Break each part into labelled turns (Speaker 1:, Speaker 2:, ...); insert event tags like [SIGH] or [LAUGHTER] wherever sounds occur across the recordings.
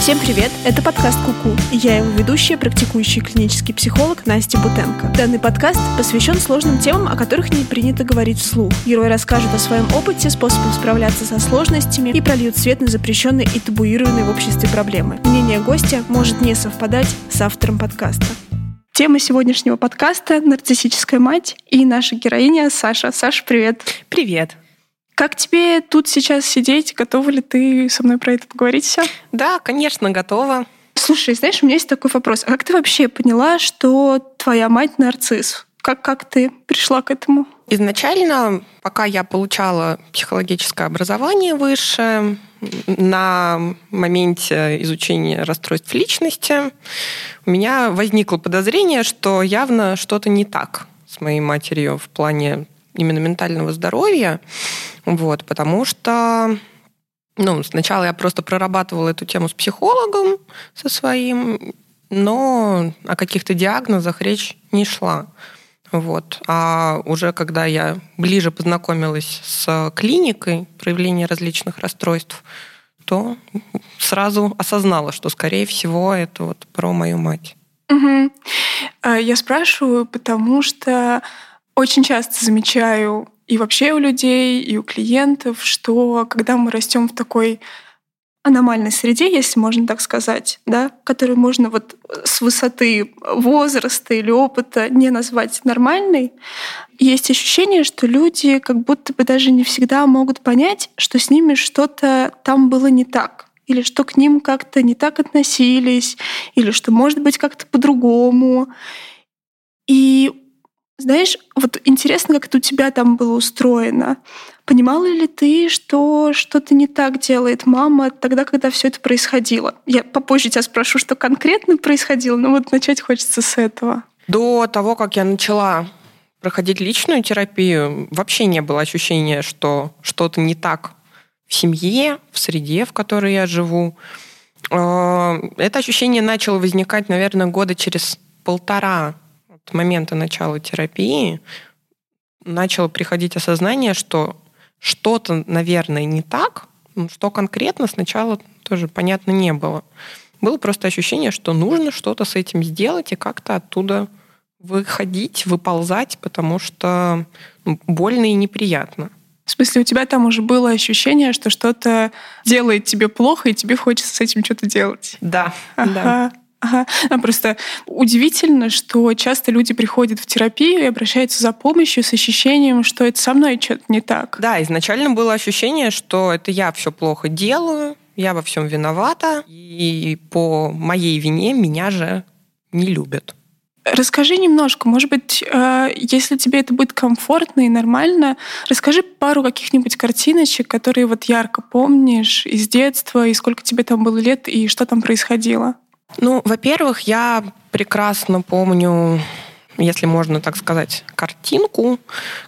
Speaker 1: Всем привет! Это подкаст Куку, и я его ведущая, практикующий клинический психолог Настя Бутенко. Данный подкаст посвящен сложным темам, о которых не принято говорить вслух. Герои расскажут о своем опыте, способах справляться со сложностями и прольют свет на запрещенные и табуированные в обществе проблемы. Мнение гостя может не совпадать с автором подкаста. Тема сегодняшнего подкаста — нарциссическая мать и наша героиня Саша. Саша, привет!
Speaker 2: Привет!
Speaker 1: Как тебе тут сейчас сидеть? Готова ли ты со мной про это поговорить все?
Speaker 2: Да, конечно, готова.
Speaker 1: Слушай, знаешь, у меня есть такой вопрос. А как ты вообще поняла, что твоя мать нарцисс? Как, как ты пришла к этому?
Speaker 2: Изначально, пока я получала психологическое образование высшее, на моменте изучения расстройств личности у меня возникло подозрение, что явно что-то не так с моей матерью в плане именно ментального здоровья. Вот, потому что ну, сначала я просто прорабатывала эту тему с психологом со своим, но о каких-то диагнозах речь не шла. Вот. А уже когда я ближе познакомилась с клиникой проявления различных расстройств, то сразу осознала, что, скорее всего, это вот про мою мать.
Speaker 1: Угу. Я спрашиваю, потому что очень часто замечаю и вообще у людей, и у клиентов, что когда мы растем в такой аномальной среде, если можно так сказать, да, которую можно вот с высоты возраста или опыта не назвать нормальной, есть ощущение, что люди как будто бы даже не всегда могут понять, что с ними что-то там было не так или что к ним как-то не так относились, или что, может быть, как-то по-другому. И знаешь, вот интересно, как это у тебя там было устроено. Понимала ли ты, что что-то не так делает мама тогда, когда все это происходило? Я попозже тебя спрошу, что конкретно происходило, но вот начать хочется с этого.
Speaker 2: До того, как я начала проходить личную терапию, вообще не было ощущения, что что-то не так в семье, в среде, в которой я живу. А, это ощущение начало возникать, наверное, года через полтора момента начала терапии начало приходить осознание, что что-то, наверное, не так, что конкретно сначала тоже понятно не было. Было просто ощущение, что нужно что-то с этим сделать и как-то оттуда выходить, выползать, потому что ну, больно и неприятно.
Speaker 1: В смысле, у тебя там уже было ощущение, что что-то делает тебе плохо, и тебе хочется с этим что-то делать?
Speaker 2: Да,
Speaker 1: ага.
Speaker 2: да.
Speaker 1: Ага. А просто удивительно, что часто люди приходят в терапию и обращаются за помощью с ощущением, что это со мной что-то не так.
Speaker 2: Да, изначально было ощущение, что это я все плохо делаю, я во всем виновата, и по моей вине меня же не любят.
Speaker 1: Расскажи немножко, может быть, э, если тебе это будет комфортно и нормально, расскажи пару каких-нибудь картиночек, которые вот ярко помнишь из детства, и сколько тебе там было лет, и что там происходило.
Speaker 2: Ну, во-первых, я прекрасно помню, если можно так сказать, картинку,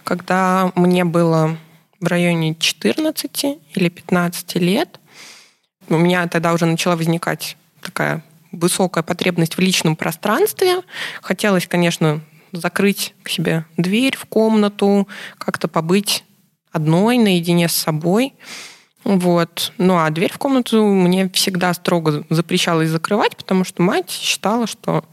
Speaker 2: когда мне было в районе 14 или 15 лет. У меня тогда уже начала возникать такая высокая потребность в личном пространстве. Хотелось, конечно, закрыть к себе дверь в комнату, как-то побыть одной, наедине с собой. Вот. Ну а дверь в комнату мне всегда строго запрещалось закрывать, потому что мать считала, что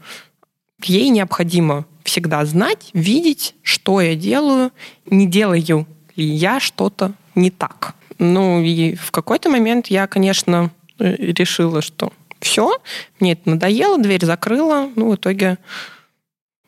Speaker 2: ей необходимо всегда знать, видеть, что я делаю, не делаю ли я что-то не так. Ну и в какой-то момент я, конечно, решила, что все, мне это надоело, дверь закрыла. Ну, в итоге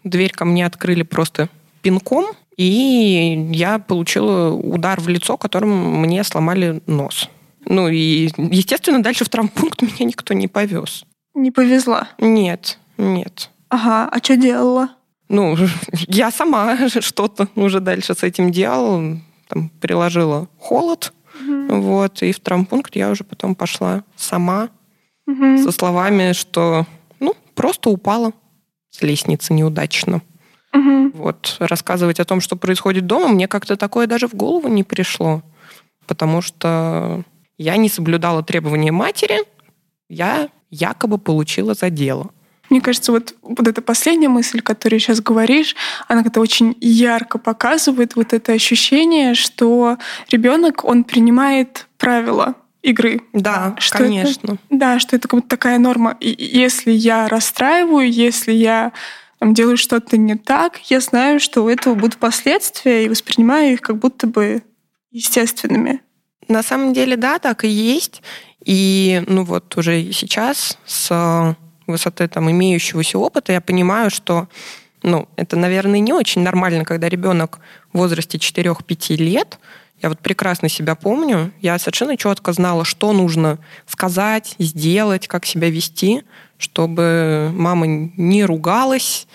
Speaker 2: дверь ко мне открыли просто пинком, и я получила удар в лицо, которым мне сломали нос. Ну и, естественно, дальше в травмпункт меня никто не повез.
Speaker 1: Не повезла?
Speaker 2: Нет, нет.
Speaker 1: Ага, а что делала?
Speaker 2: Ну, [LAUGHS] я сама [LAUGHS] что-то уже дальше с этим делала. Там, приложила холод, угу. вот, и в травмпункт я уже потом пошла сама угу. со словами, что, ну, просто упала с лестницы неудачно. Угу. Вот. Рассказывать о том, что происходит дома, мне как-то такое даже в голову не пришло. Потому что я не соблюдала требования матери, я якобы получила за дело.
Speaker 1: Мне кажется, вот, вот эта последняя мысль, которую сейчас говоришь, она как-то очень ярко показывает вот это ощущение, что ребенок, он принимает правила игры.
Speaker 2: Да, что конечно.
Speaker 1: Это, да, что это как будто такая норма. И если я расстраиваю, если я там, делаю что-то не так, я знаю, что у этого будут последствия, и воспринимаю их как будто бы естественными.
Speaker 2: На самом деле, да, так и есть. И ну вот уже сейчас с высоты там имеющегося опыта я понимаю, что ну, это, наверное, не очень нормально, когда ребенок в возрасте 4-5 лет, я вот прекрасно себя помню, я совершенно четко знала, что нужно сказать, сделать, как себя вести, чтобы мама не ругалась,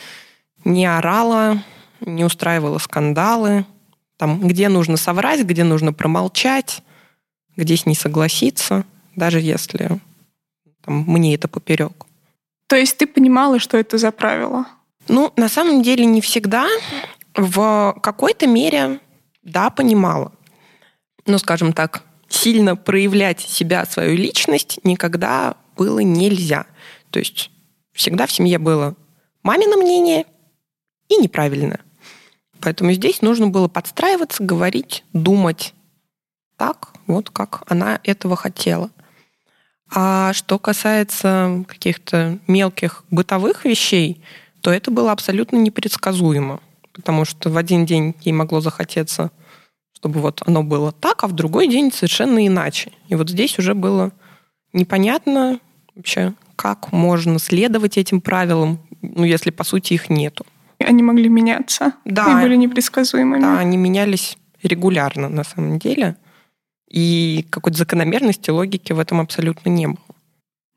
Speaker 2: не орала, не устраивала скандалы, там, где нужно соврать, где нужно промолчать, где с ней согласиться, даже если там, мне это поперек.
Speaker 1: То есть ты понимала, что это за правило?
Speaker 2: Ну, на самом деле не всегда. В какой-то мере, да, понимала. Ну, скажем так, сильно проявлять себя, свою личность никогда было нельзя. То есть всегда в семье было мамино мнение и неправильное. Поэтому здесь нужно было подстраиваться, говорить, думать так, вот как она этого хотела. А что касается каких-то мелких бытовых вещей, то это было абсолютно непредсказуемо. Потому что в один день ей могло захотеться, чтобы вот оно было так, а в другой день совершенно иначе. И вот здесь уже было непонятно вообще, как можно следовать этим правилам, ну, если, по сути, их нету.
Speaker 1: Они могли меняться.
Speaker 2: Да.
Speaker 1: И были непредсказуемыми.
Speaker 2: Да, они менялись регулярно, на самом деле. И какой-то закономерности, логики в этом абсолютно не было.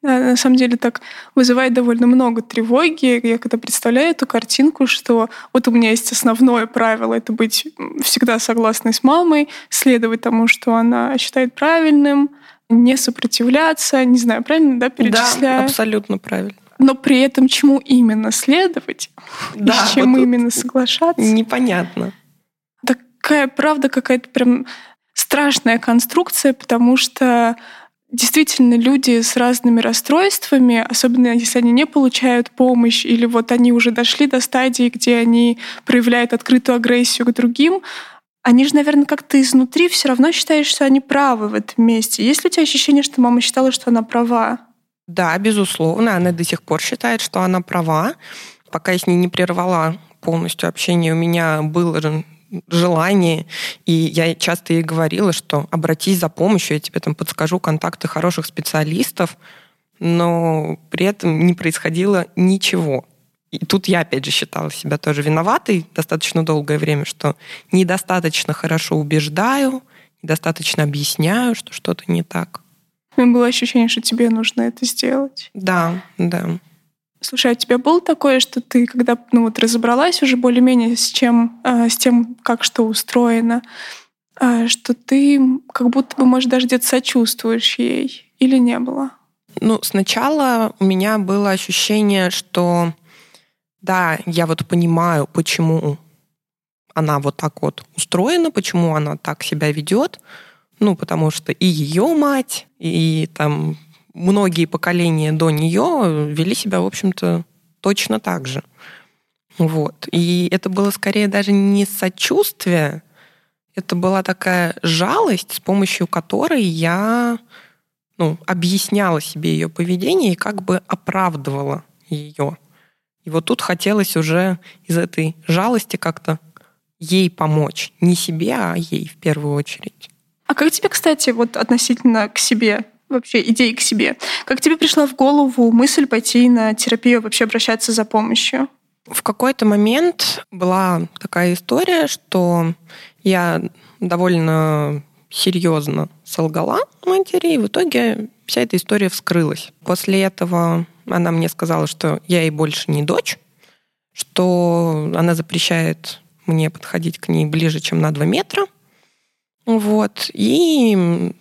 Speaker 1: Да, на самом деле так вызывает довольно много тревоги. Я когда представляю эту картинку, что вот у меня есть основное правило — это быть всегда согласной с мамой, следовать тому, что она считает правильным, не сопротивляться, не знаю, правильно, да, перечисляю?
Speaker 2: Да, абсолютно правильно.
Speaker 1: Но при этом чему именно следовать да, и с чем вот именно соглашаться?
Speaker 2: Непонятно.
Speaker 1: Такая правда какая-то прям страшная конструкция, потому что действительно люди с разными расстройствами, особенно если они не получают помощь, или вот они уже дошли до стадии, где они проявляют открытую агрессию к другим, они же, наверное, как-то изнутри все равно считают, что они правы в этом месте. Есть ли у тебя ощущение, что мама считала, что она права?
Speaker 2: Да, безусловно, она до сих пор считает, что она права. Пока я с ней не прервала полностью общение, у меня было желание. И я часто ей говорила, что обратись за помощью, я тебе там подскажу контакты хороших специалистов, но при этом не происходило ничего. И тут я, опять же, считала себя тоже виноватой достаточно долгое время, что недостаточно хорошо убеждаю, недостаточно объясняю, что что-то не так.
Speaker 1: Было ощущение, что тебе нужно это сделать.
Speaker 2: Да, да.
Speaker 1: Слушай, а у тебя было такое, что ты, когда ну, вот разобралась уже более-менее с, чем, э, с тем, как что устроено, э, что ты как будто бы, может, даже где-то сочувствуешь ей или не было?
Speaker 2: Ну, сначала у меня было ощущение, что да, я вот понимаю, почему она вот так вот устроена, почему она так себя ведет. Ну, потому что и ее мать, и там многие поколения до нее вели себя, в общем-то, точно так же. Вот. И это было скорее даже не сочувствие, это была такая жалость, с помощью которой я ну, объясняла себе ее поведение и как бы оправдывала ее. И вот тут хотелось уже из этой жалости как-то ей помочь. Не себе, а ей в первую очередь.
Speaker 1: А как тебе, кстати, вот относительно к себе вообще идеи к себе. Как тебе пришла в голову мысль пойти на терапию, вообще обращаться за помощью?
Speaker 2: В какой-то момент была такая история, что я довольно серьезно солгала матери, и в итоге вся эта история вскрылась. После этого она мне сказала, что я ей больше не дочь, что она запрещает мне подходить к ней ближе, чем на 2 метра — вот. И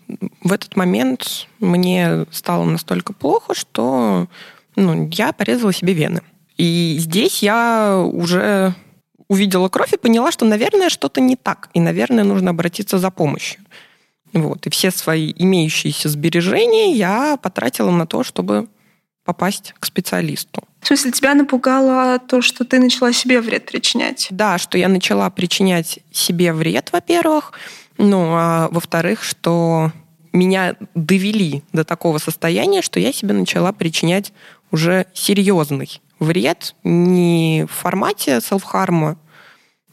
Speaker 2: в этот момент мне стало настолько плохо, что ну, я порезала себе вены. И здесь я уже увидела кровь и поняла, что, наверное, что-то не так. И, наверное, нужно обратиться за помощью. Вот. И все свои имеющиеся сбережения я потратила на то, чтобы попасть к специалисту.
Speaker 1: В смысле, тебя напугало то, что ты начала себе вред причинять?
Speaker 2: Да, что я начала причинять себе вред, во-первых. Ну, а во-вторых, что меня довели до такого состояния, что я себе начала причинять уже серьезный вред не в формате селфхарма,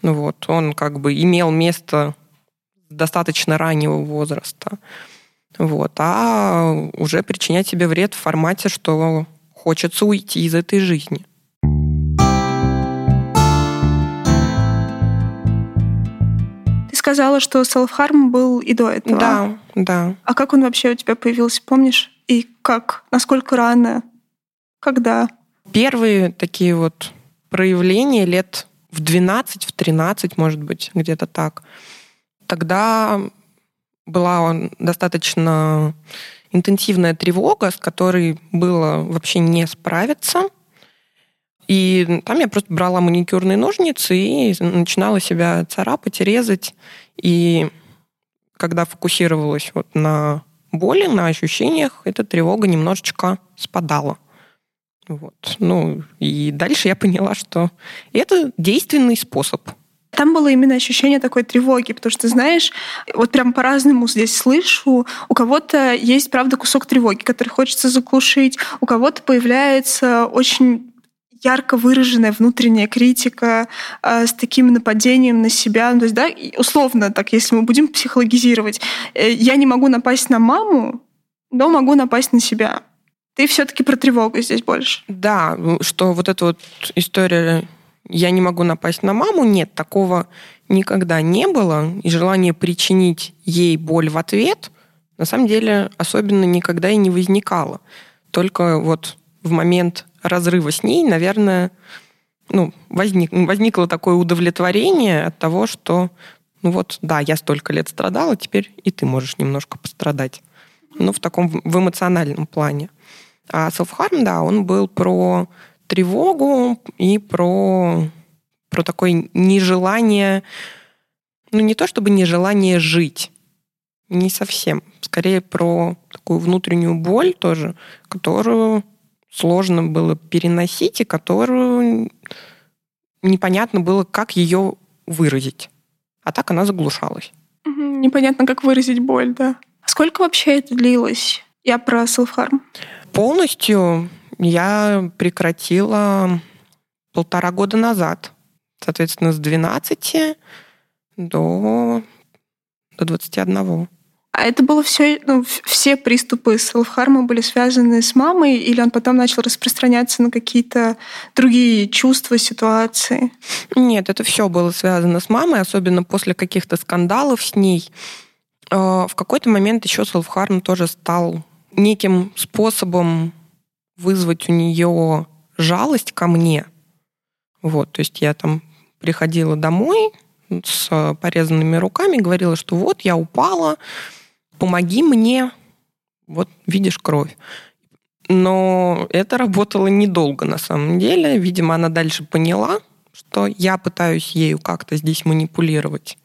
Speaker 2: ну вот, он как бы имел место достаточно раннего возраста, вот, а уже причинять себе вред в формате, что хочется уйти из этой жизни.
Speaker 1: Ты сказала, что селфхарм был и до этого.
Speaker 2: Да, да.
Speaker 1: А как он вообще у тебя появился, помнишь? И как? Насколько рано? Когда?
Speaker 2: Первые такие вот проявления лет в 12, в 13, может быть, где-то так. Тогда была достаточно интенсивная тревога, с которой было вообще не справиться. И там я просто брала маникюрные ножницы и начинала себя царапать, резать. И когда фокусировалась вот на боли, на ощущениях, эта тревога немножечко спадала. Вот. Ну, и дальше я поняла, что это действенный способ.
Speaker 1: Там было именно ощущение такой тревоги, потому что, знаешь, вот прям по-разному здесь слышу. У кого-то есть, правда, кусок тревоги, который хочется заглушить. У кого-то появляется очень ярко выраженная внутренняя критика э, с таким нападением на себя. Ну, то есть, да, условно, так, если мы будем психологизировать, э, я не могу напасть на маму, но могу напасть на себя. Ты все-таки про тревогу здесь больше.
Speaker 2: Да, что вот эта вот история «я не могу напасть на маму», нет, такого никогда не было. И желание причинить ей боль в ответ на самом деле особенно никогда и не возникало. Только вот в момент разрыва с ней, наверное, ну, возник, возникло такое удовлетворение от того, что ну вот, да, я столько лет страдала, теперь и ты можешь немножко пострадать. Ну, в таком в эмоциональном плане. А self-harm, да, он был про тревогу и про, про такое нежелание, ну не то чтобы нежелание жить, не совсем, скорее про такую внутреннюю боль тоже, которую сложно было переносить и которую непонятно было, как ее выразить. А так она заглушалась.
Speaker 1: Непонятно, как выразить боль, да. А сколько вообще это длилось? Я про self-harm.
Speaker 2: Полностью я прекратила полтора года назад. Соответственно, с 12 до, до 21.
Speaker 1: А это было все, ну, все приступы селфхарма были связаны с мамой, или он потом начал распространяться на какие-то другие чувства, ситуации?
Speaker 2: Нет, это все было связано с мамой, особенно после каких-то скандалов с ней. А, в какой-то момент еще селфхарм тоже стал неким способом вызвать у нее жалость ко мне. Вот, то есть я там приходила домой с порезанными руками, говорила, что вот я упала, помоги мне, вот видишь кровь. Но это работало недолго на самом деле. Видимо, она дальше поняла, что я пытаюсь ею как-то здесь манипулировать.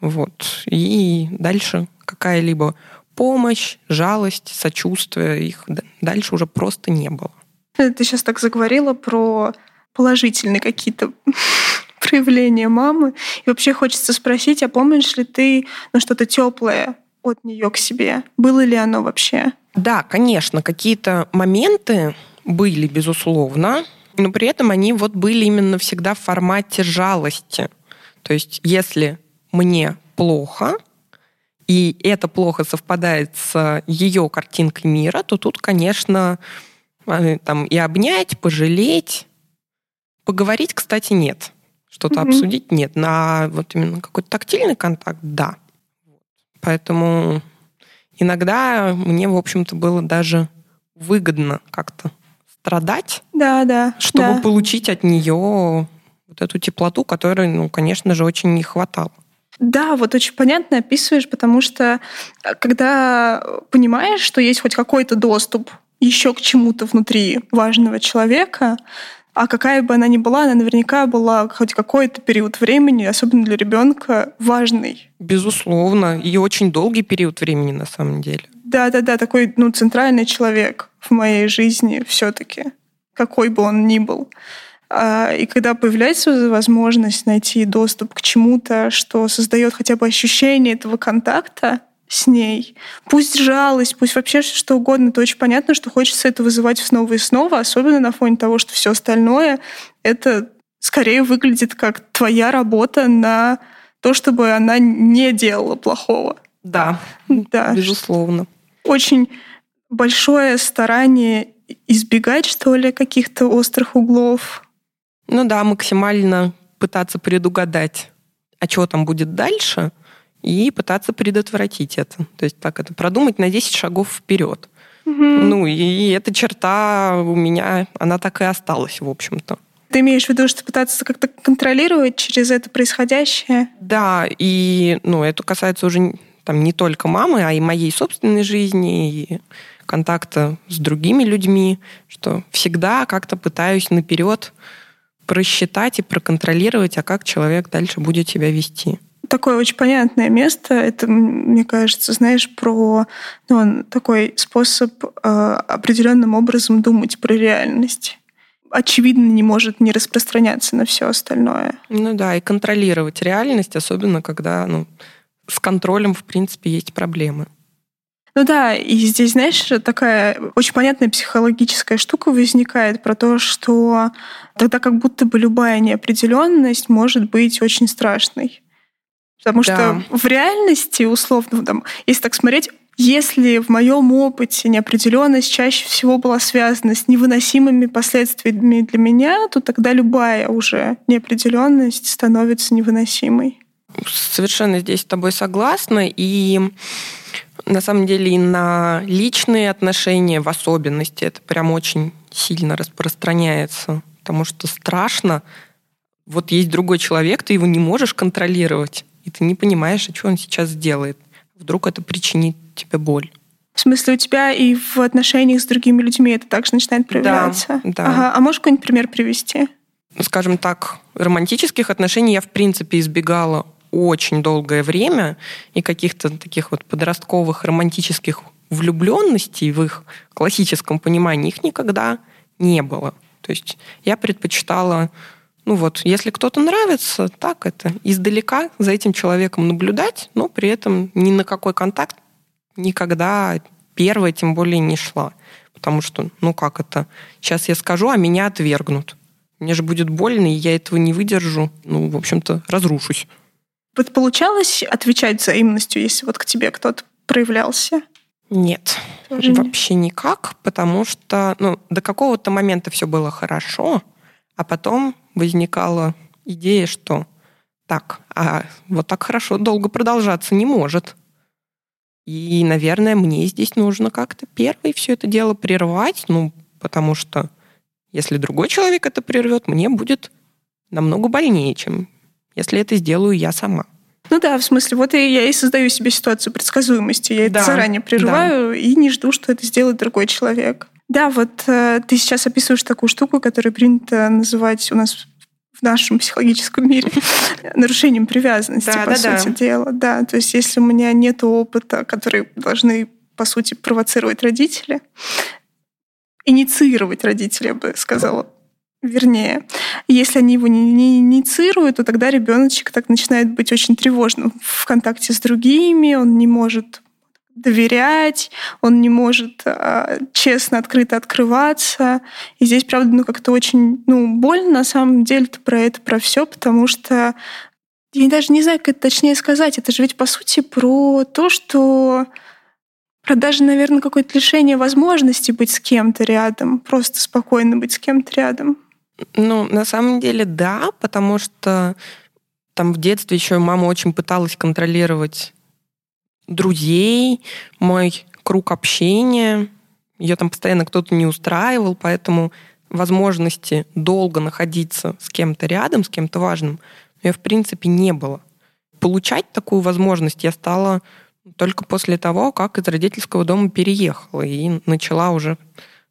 Speaker 2: Вот. И дальше какая-либо помощь, жалость, сочувствие, их дальше уже просто не было.
Speaker 1: Ты сейчас так заговорила про положительные какие-то [LAUGHS] проявления мамы. И вообще хочется спросить, а помнишь ли ты ну, что-то теплое от нее к себе? Было ли оно вообще?
Speaker 2: Да, конечно, какие-то моменты были, безусловно, но при этом они вот были именно всегда в формате жалости. То есть, если мне плохо, и это плохо совпадает с ее картинкой мира, то тут, конечно, э, там и обнять, пожалеть, поговорить, кстати, нет. Что-то mm-hmm. обсудить нет. На вот именно какой-то тактильный контакт, да. Поэтому иногда мне, в общем-то, было даже выгодно как-то страдать,
Speaker 1: да, да,
Speaker 2: чтобы
Speaker 1: да.
Speaker 2: получить от нее вот эту теплоту, которой, ну, конечно же, очень не хватало.
Speaker 1: Да, вот очень понятно описываешь, потому что э, когда понимаешь, что есть хоть какой-то доступ еще к чему-то внутри важного человека, а какая бы она ни была, она наверняка была хоть какой-то период времени, особенно для ребенка, важный.
Speaker 2: Безусловно, и очень долгий период времени на самом деле.
Speaker 1: Да, да, да, такой ну, центральный человек в моей жизни все-таки, какой бы он ни был. А, и когда появляется возможность найти доступ к чему-то, что создает хотя бы ощущение этого контакта, с ней. Пусть жалость, пусть вообще что угодно, то очень понятно, что хочется это вызывать снова и снова, особенно на фоне того, что все остальное это скорее выглядит как твоя работа на то, чтобы она не делала плохого.
Speaker 2: Да, да. безусловно.
Speaker 1: Очень большое старание избегать, что ли, каких-то острых углов.
Speaker 2: Ну да, максимально пытаться предугадать, а что там будет дальше, и пытаться предотвратить это. То есть так это продумать на 10 шагов вперед. Угу. Ну и эта черта у меня, она так и осталась, в общем-то.
Speaker 1: Ты имеешь в виду, что пытаться как-то контролировать через это происходящее?
Speaker 2: Да, и ну, это касается уже там, не только мамы, а и моей собственной жизни, и контакта с другими людьми, что всегда как-то пытаюсь наперед просчитать и проконтролировать, а как человек дальше будет себя вести.
Speaker 1: Такое очень понятное место. Это, мне кажется, знаешь, про ну, такой способ э, определенным образом думать про реальность очевидно не может не распространяться на все остальное.
Speaker 2: Ну да, и контролировать реальность, особенно когда ну, с контролем, в принципе, есть проблемы.
Speaker 1: Ну да, и здесь, знаешь, такая очень понятная психологическая штука возникает про то, что тогда как будто бы любая неопределенность может быть очень страшной. Потому да. что в реальности, условно, там, если так смотреть, если в моем опыте неопределенность чаще всего была связана с невыносимыми последствиями для меня, то тогда любая уже неопределенность становится невыносимой.
Speaker 2: Совершенно здесь с тобой согласна. И на самом деле и на личные отношения в особенности это прям очень сильно распространяется. Потому что страшно. Вот есть другой человек, ты его не можешь контролировать. И ты не понимаешь, а что он сейчас сделает. Вдруг это причинит тебе боль.
Speaker 1: В смысле, у тебя и в отношениях с другими людьми это также начинает проявляться?
Speaker 2: Да, да.
Speaker 1: Ага. А можешь какой-нибудь пример привести?
Speaker 2: Скажем так, романтических отношений я, в принципе, избегала очень долгое время, и каких-то таких вот подростковых романтических влюбленностей в их классическом понимании их никогда не было. То есть я предпочитала, ну вот, если кто-то нравится, так это, издалека за этим человеком наблюдать, но при этом ни на какой контакт никогда первая тем более не шла. Потому что, ну как это, сейчас я скажу, а меня отвергнут. Мне же будет больно, и я этого не выдержу. Ну, в общем-то, разрушусь.
Speaker 1: Вот получалось отвечать взаимностью, если вот к тебе кто-то проявлялся?
Speaker 2: Нет, Тоже вообще нет. никак, потому что ну, до какого-то момента все было хорошо, а потом возникала идея, что так, а вот так хорошо долго продолжаться не может. И, наверное, мне здесь нужно как-то первый все это дело прервать, ну, потому что если другой человек это прервет, мне будет намного больнее, чем если это сделаю я сама.
Speaker 1: Ну да, в смысле, вот и я и создаю себе ситуацию предсказуемости. Я да, это заранее прерываю да. и не жду, что это сделает другой человек. Да, вот э, ты сейчас описываешь такую штуку, которую принято называть у нас в нашем психологическом мире [LAUGHS] нарушением привязанности, да, по да, сути да. дела. Да, то есть если у меня нет опыта, который должны, по сути, провоцировать родители, инициировать родители, я бы сказала, вернее. Если они его не, не инициируют, то тогда ребеночек так начинает быть очень тревожным в контакте с другими, он не может доверять, он не может а, честно, открыто открываться. И здесь, правда, ну как-то очень ну, больно на самом деле про это, про все, потому что я даже не знаю, как это точнее сказать. Это же ведь, по сути, про то, что про даже, наверное, какое-то лишение возможности быть с кем-то рядом, просто спокойно быть с кем-то рядом.
Speaker 2: Ну, на самом деле, да, потому что там в детстве еще мама очень пыталась контролировать друзей, мой круг общения. Ее там постоянно кто-то не устраивал, поэтому возможности долго находиться с кем-то рядом, с кем-то важным, ее, в принципе, не было. Получать такую возможность я стала только после того, как из родительского дома переехала и начала уже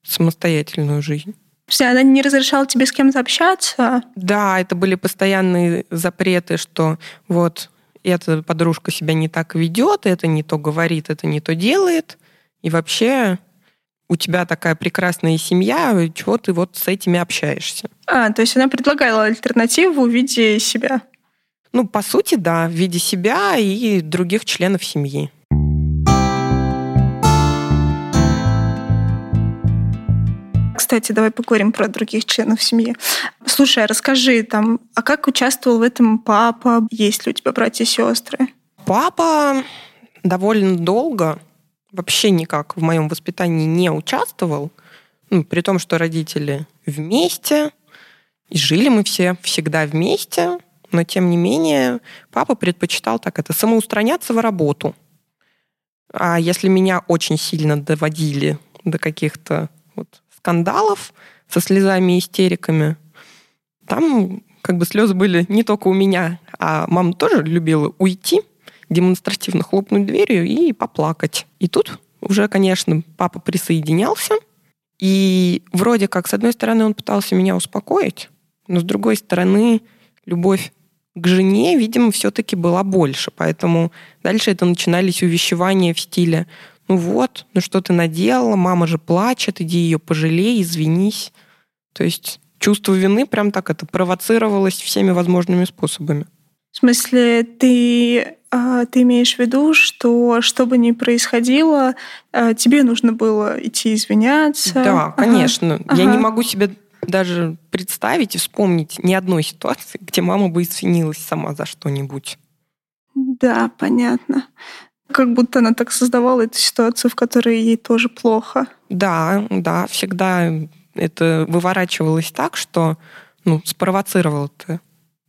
Speaker 2: самостоятельную жизнь.
Speaker 1: Все, она не разрешала тебе с кем-то общаться?
Speaker 2: Да, это были постоянные запреты, что вот эта подружка себя не так ведет, это не то говорит, это не то делает. И вообще у тебя такая прекрасная семья, чего ты вот с этими общаешься?
Speaker 1: А, то есть она предлагала альтернативу в виде себя?
Speaker 2: Ну, по сути, да, в виде себя и других членов семьи.
Speaker 1: Кстати, давай поговорим про других членов семьи. Слушай, а расскажи там, а как участвовал в этом папа? Есть ли у тебя братья и сестры?
Speaker 2: Папа довольно долго вообще никак в моем воспитании не участвовал, ну, при том, что родители вместе, и жили мы все всегда вместе, но тем не менее папа предпочитал так это самоустраняться в работу. А если меня очень сильно доводили до каких-то скандалов со слезами и истериками, там как бы слезы были не только у меня, а мама тоже любила уйти, демонстративно хлопнуть дверью и поплакать. И тут уже, конечно, папа присоединялся, и вроде как, с одной стороны, он пытался меня успокоить, но с другой стороны, любовь к жене, видимо, все-таки была больше. Поэтому дальше это начинались увещевания в стиле «Ну вот, ну что ты наделала, мама же плачет, иди ее пожалей, извинись». То есть чувство вины прям так это провоцировалось всеми возможными способами.
Speaker 1: В смысле, ты, а, ты имеешь в виду, что что бы ни происходило, а, тебе нужно было идти извиняться?
Speaker 2: Да, конечно. Ага. Я не могу себе даже представить и вспомнить ни одной ситуации, где мама бы извинилась сама за что-нибудь.
Speaker 1: Да, понятно. Как будто она так создавала эту ситуацию, в которой ей тоже плохо.
Speaker 2: Да, да, всегда это выворачивалось так, что ну, спровоцировала ты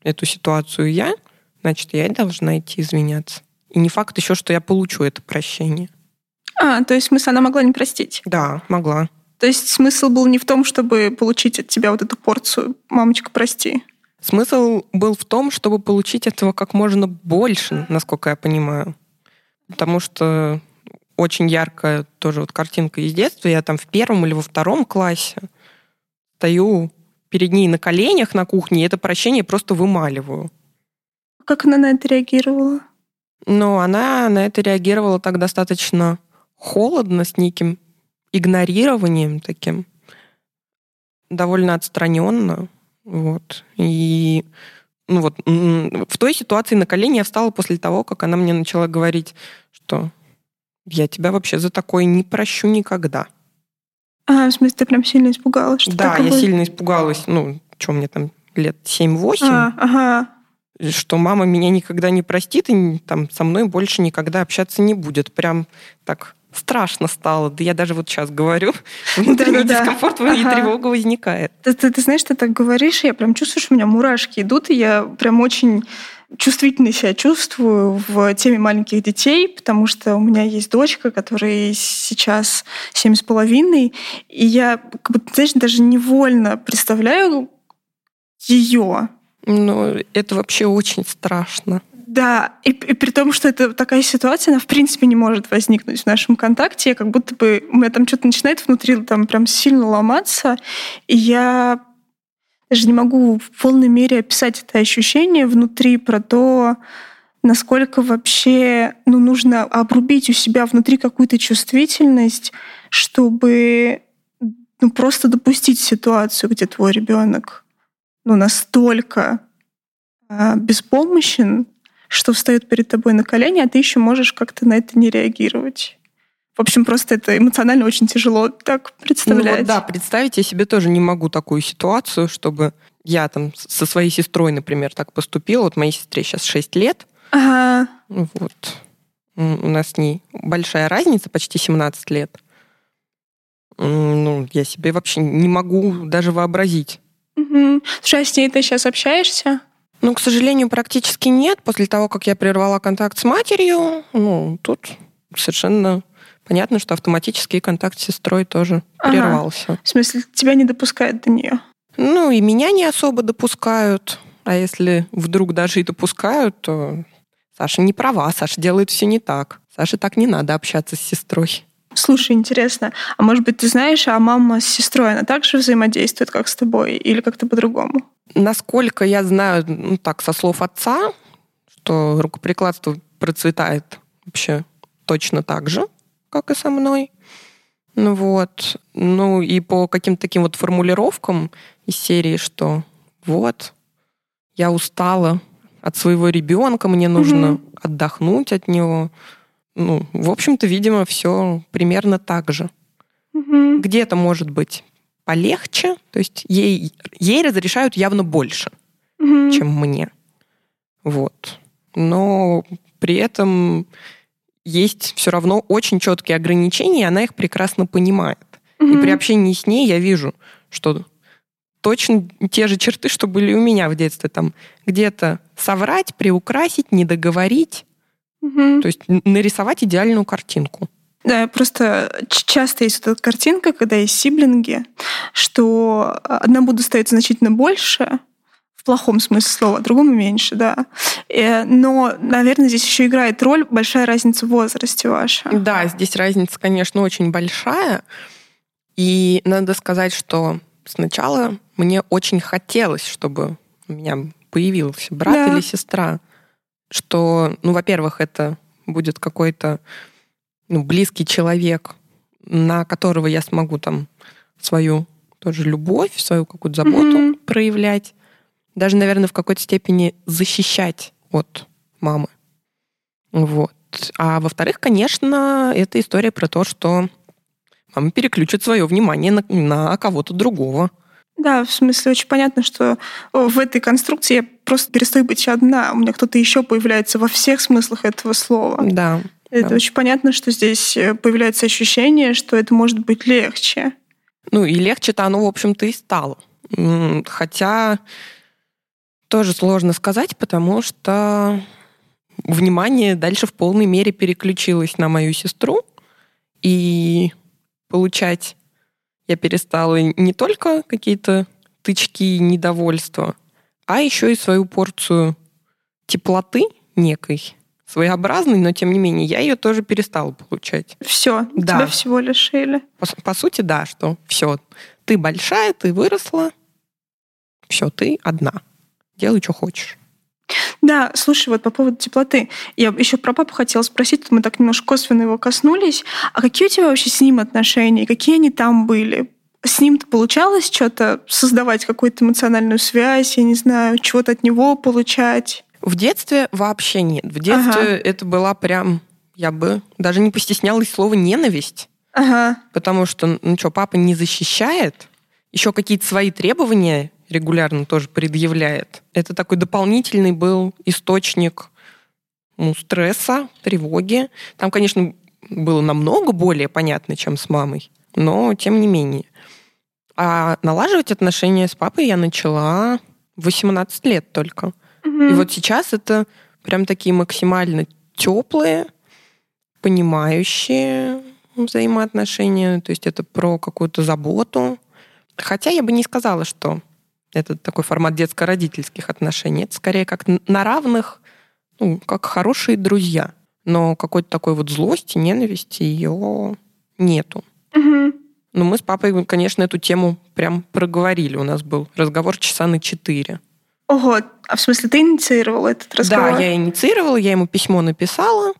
Speaker 2: эту ситуацию я, значит, я и должна идти извиняться. И не факт еще, что я получу это прощение.
Speaker 1: А, то есть смысл она могла не простить?
Speaker 2: Да, могла.
Speaker 1: То есть смысл был не в том, чтобы получить от тебя вот эту порцию «мамочка, прости».
Speaker 2: Смысл был в том, чтобы получить этого как можно больше, насколько я понимаю. Потому что очень яркая тоже вот картинка из детства. Я там в первом или во втором классе стою перед ней на коленях на кухне, и это прощение просто вымаливаю.
Speaker 1: Как она на это реагировала?
Speaker 2: Ну, она на это реагировала так достаточно холодно, с неким игнорированием таким, довольно отстраненно. Вот. И ну вот, в той ситуации на колени я встала после того, как она мне начала говорить, что я тебя вообще за такое не прощу никогда.
Speaker 1: А, в смысле, ты прям сильно испугалась? Что
Speaker 2: да, я сильно испугалась. Ну, что мне там, лет 7-8.
Speaker 1: А, ага.
Speaker 2: Что мама меня никогда не простит и там со мной больше никогда общаться не будет. Прям так страшно стало. Да я даже вот сейчас говорю, [LAUGHS] внутренний да, дискомфорт да. и тревога возникает.
Speaker 1: Ты, ты, ты знаешь, ты так говоришь, я прям чувствую, что у меня мурашки идут, и я прям очень чувствительно себя чувствую в теме маленьких детей, потому что у меня есть дочка, которая сейчас семь с половиной, и я, как бы, знаешь, даже невольно представляю ее.
Speaker 2: Ну, это вообще очень страшно.
Speaker 1: Да, и, и при том, что это такая ситуация, она в принципе не может возникнуть в нашем контакте, как будто бы у меня там что-то начинает внутри там прям сильно ломаться, и я даже не могу в полной мере описать это ощущение внутри про то, насколько вообще ну, нужно обрубить у себя внутри какую-то чувствительность, чтобы ну, просто допустить ситуацию, где твой ребенок ну, настолько э, беспомощен, что встает перед тобой на колени, а ты еще можешь как-то на это не реагировать. В общем, просто это эмоционально очень тяжело так представлять. Ну, вот,
Speaker 2: да, представить я себе тоже не могу такую ситуацию, чтобы я там со своей сестрой, например, так поступила. Вот моей сестре сейчас 6 лет.
Speaker 1: Ага.
Speaker 2: Вот. У нас с ней большая разница, почти 17 лет. Ну, я себе вообще не могу даже вообразить.
Speaker 1: Угу. Слушай, а с ней ты сейчас общаешься?
Speaker 2: Ну, к сожалению, практически нет. После того, как я прервала контакт с матерью, ну, тут совершенно понятно, что автоматический контакт с сестрой тоже ага. прервался.
Speaker 1: В смысле, тебя не допускают до нее?
Speaker 2: Ну, и меня не особо допускают. А если вдруг даже и допускают, то Саша не права, Саша делает все не так. Саше так не надо общаться с сестрой.
Speaker 1: Слушай, интересно, а может быть, ты знаешь, а мама с сестрой, она также взаимодействует, как с тобой, или как-то по-другому?
Speaker 2: Насколько я знаю, ну так, со слов отца, что рукоприкладство процветает вообще точно так же, как и со мной. Ну вот. Ну и по каким-то таким вот формулировкам из серии, что вот, я устала от своего ребенка, мне нужно угу. отдохнуть от него. Ну, в общем-то, видимо, все примерно так же.
Speaker 1: Угу.
Speaker 2: Где-то, может быть, полегче, то есть ей, ей разрешают явно больше,
Speaker 1: Мгм.
Speaker 2: чем мне. Вот. Но при этом есть все равно очень четкие ограничения, и она их прекрасно понимает. И
Speaker 1: Мгм.
Speaker 2: при общении с ней я вижу, что точно те же черты, что были у меня в детстве. Там где-то соврать, приукрасить, не договорить.
Speaker 1: Мгм.
Speaker 2: То есть нарисовать идеальную картинку.
Speaker 1: Да, просто часто есть вот эта картинка, когда есть сиблинги, что одному достается значительно больше, в плохом смысле слова, а другому меньше, да. Э, Но, наверное, здесь еще играет роль большая разница в возрасте ваша.
Speaker 2: Да, здесь разница, конечно, очень большая. И надо сказать, что сначала мне очень хотелось, чтобы у меня появился брат
Speaker 1: Да.
Speaker 2: или сестра. Что, ну, во-первых, это будет какой-то ну, близкий человек, на которого я смогу там свою тоже любовь, свою какую-то заботу
Speaker 1: Мгм.
Speaker 2: проявлять. Даже, наверное, в какой-то степени защищать от мамы. Вот. А во-вторых, конечно, это история про то, что мама переключит свое внимание на, на кого-то другого.
Speaker 1: Да, в смысле, очень понятно, что в этой конструкции я просто перестаю быть одна. У меня кто-то еще появляется во всех смыслах этого слова.
Speaker 2: Да.
Speaker 1: Это
Speaker 2: да.
Speaker 1: очень понятно, что здесь э, появляется ощущение, что это может быть легче.
Speaker 2: Ну и легче-то оно, в общем-то, и стало. Хотя тоже сложно сказать, потому что внимание дальше в полной мере переключилось на мою сестру. И получать я перестала не только какие-то тычки и недовольства, а еще и свою порцию теплоты некой, своеобразной, но тем не менее я ее тоже перестала получать.
Speaker 1: Все,
Speaker 2: Да.
Speaker 1: тебя всего лишили.
Speaker 2: По, по сути, да, что все, ты большая, ты выросла, все, ты одна. Делай, что хочешь.
Speaker 1: Да, слушай, вот по поводу теплоты. Я еще про папу хотела спросить, мы так немножко косвенно его коснулись. А какие у тебя вообще с ним отношения? Какие они там были? С ним-то получалось что-то создавать, какую-то эмоциональную связь, я не знаю, чего-то от него получать?
Speaker 2: В детстве вообще нет. В детстве
Speaker 1: Ага.
Speaker 2: это была прям, я бы даже не постеснялась слова ненависть,
Speaker 1: Ага.
Speaker 2: потому что, ну что, папа не защищает, еще какие-то свои требования регулярно тоже предъявляет. Это такой дополнительный был источник ну, стресса, тревоги. Там, конечно, было намного более понятно, чем с мамой, но тем не менее. А налаживать отношения с папой я начала в 18 лет только. И
Speaker 1: Мгм.
Speaker 2: вот сейчас это прям такие максимально теплые, понимающие взаимоотношения. То есть это про какую-то заботу. Хотя я бы не сказала, что это такой формат детско-родительских отношений. Это скорее как на равных, ну, как хорошие друзья. Но какой-то такой вот злости, ненависти ее нету.
Speaker 1: Мгм.
Speaker 2: Но мы с папой, конечно, эту тему прям проговорили. У нас был разговор часа на четыре.
Speaker 1: Ого, а в смысле ты инициировал этот разговор?
Speaker 2: Да, я инициировала, я ему письмо написала,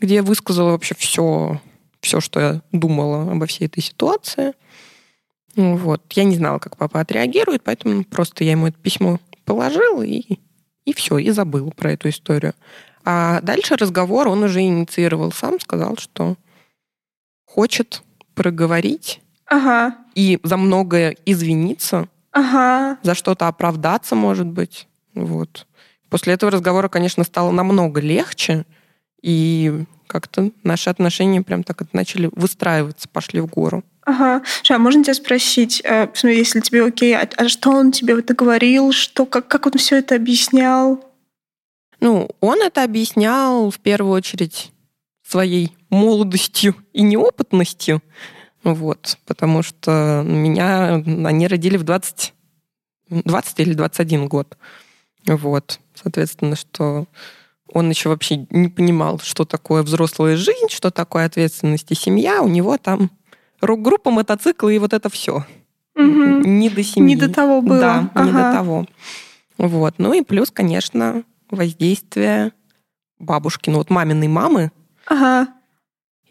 Speaker 2: где я высказала вообще все, все, что я думала обо всей этой ситуации. Ну Вот. Я не знала, как папа отреагирует, поэтому просто я ему это письмо положила и, и все, и забыла про эту историю. А дальше разговор он уже инициировал сам, сказал, что хочет проговорить
Speaker 1: Ага,
Speaker 2: и за многое извиниться,
Speaker 1: ага.
Speaker 2: за что-то оправдаться, может быть. Вот. После этого разговора, конечно, стало намного легче, и как-то наши отношения прям так вот начали выстраиваться, пошли в гору.
Speaker 1: Ага. Слушай, а можно тебя спросить, э, если тебе окей, а, а что он тебе это говорил, что, как, как он все это объяснял?
Speaker 2: Ну, он это объяснял в первую очередь своей молодостью и неопытностью, вот, потому что меня они родили в 20, 20 или 21 год. Вот, соответственно, что он еще вообще не понимал, что такое взрослая жизнь, что такое ответственность и семья. У него там рок-группа, мотоциклы и вот это все.
Speaker 1: Мгм.
Speaker 2: Не до семьи.
Speaker 1: Не до того было.
Speaker 2: Да, не
Speaker 1: Ага.
Speaker 2: до того. Вот. Ну и плюс, конечно, воздействие бабушки, ну вот маминой мамы.
Speaker 1: Ага.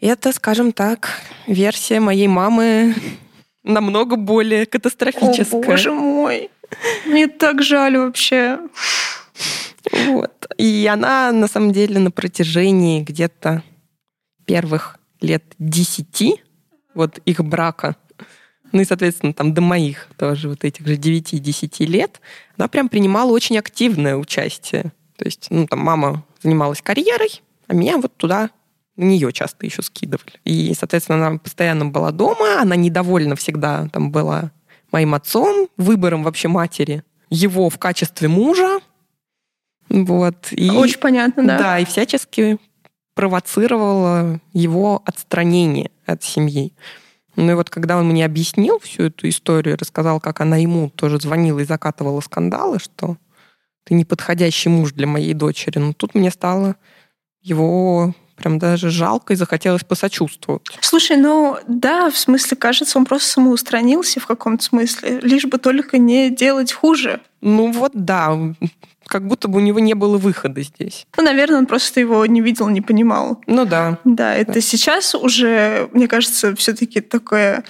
Speaker 2: Это, скажем так, версия моей мамы намного более
Speaker 1: О,
Speaker 2: катастрофическая.
Speaker 1: боже мой. Мне так жаль вообще.
Speaker 2: Вот. И она, на самом деле, на протяжении где-то первых лет десяти вот их брака ну и, соответственно, там до моих тоже вот этих же 9-10 лет, она прям принимала очень активное участие. То есть, ну, там мама занималась карьерой, а меня вот туда на нее часто еще скидывали. И, соответственно, она постоянно была дома, она недовольна всегда там была моим отцом, выбором вообще матери, его в качестве мужа. Вот.
Speaker 1: И, Очень понятно, да.
Speaker 2: Да, и всячески провоцировала его отстранение от семьи. Ну и вот когда он мне объяснил всю эту историю, рассказал, как она ему тоже звонила и закатывала скандалы, что ты неподходящий муж для моей дочери, ну тут мне стало его прям даже жалко и захотелось посочувствовать.
Speaker 1: Слушай, ну да, в смысле, кажется, он просто самоустранился в каком-то смысле, лишь бы только не делать хуже.
Speaker 2: Ну вот да, как будто бы у него не было выхода здесь.
Speaker 1: Ну, наверное, он просто его не видел, не понимал.
Speaker 2: Ну да.
Speaker 1: Да, это да. сейчас уже, мне кажется, все-таки такое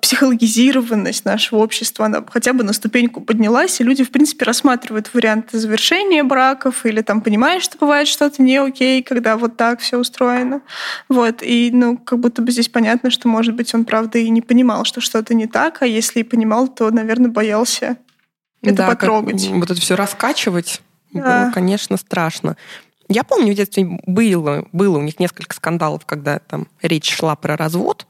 Speaker 1: психологизированность нашего общества, она хотя бы на ступеньку поднялась, и люди, в принципе, рассматривают варианты завершения браков или там понимают, что бывает что-то не окей, когда вот так все устроено. Вот. И, ну, как будто бы здесь понятно, что, может быть, он, правда, и не понимал, что что-то не так, а если и понимал, то, наверное, боялся это да, потрогать.
Speaker 2: Как, вот это все раскачивать да. было, конечно, страшно. Я помню, в детстве было, было у них несколько скандалов, когда там речь шла про развод,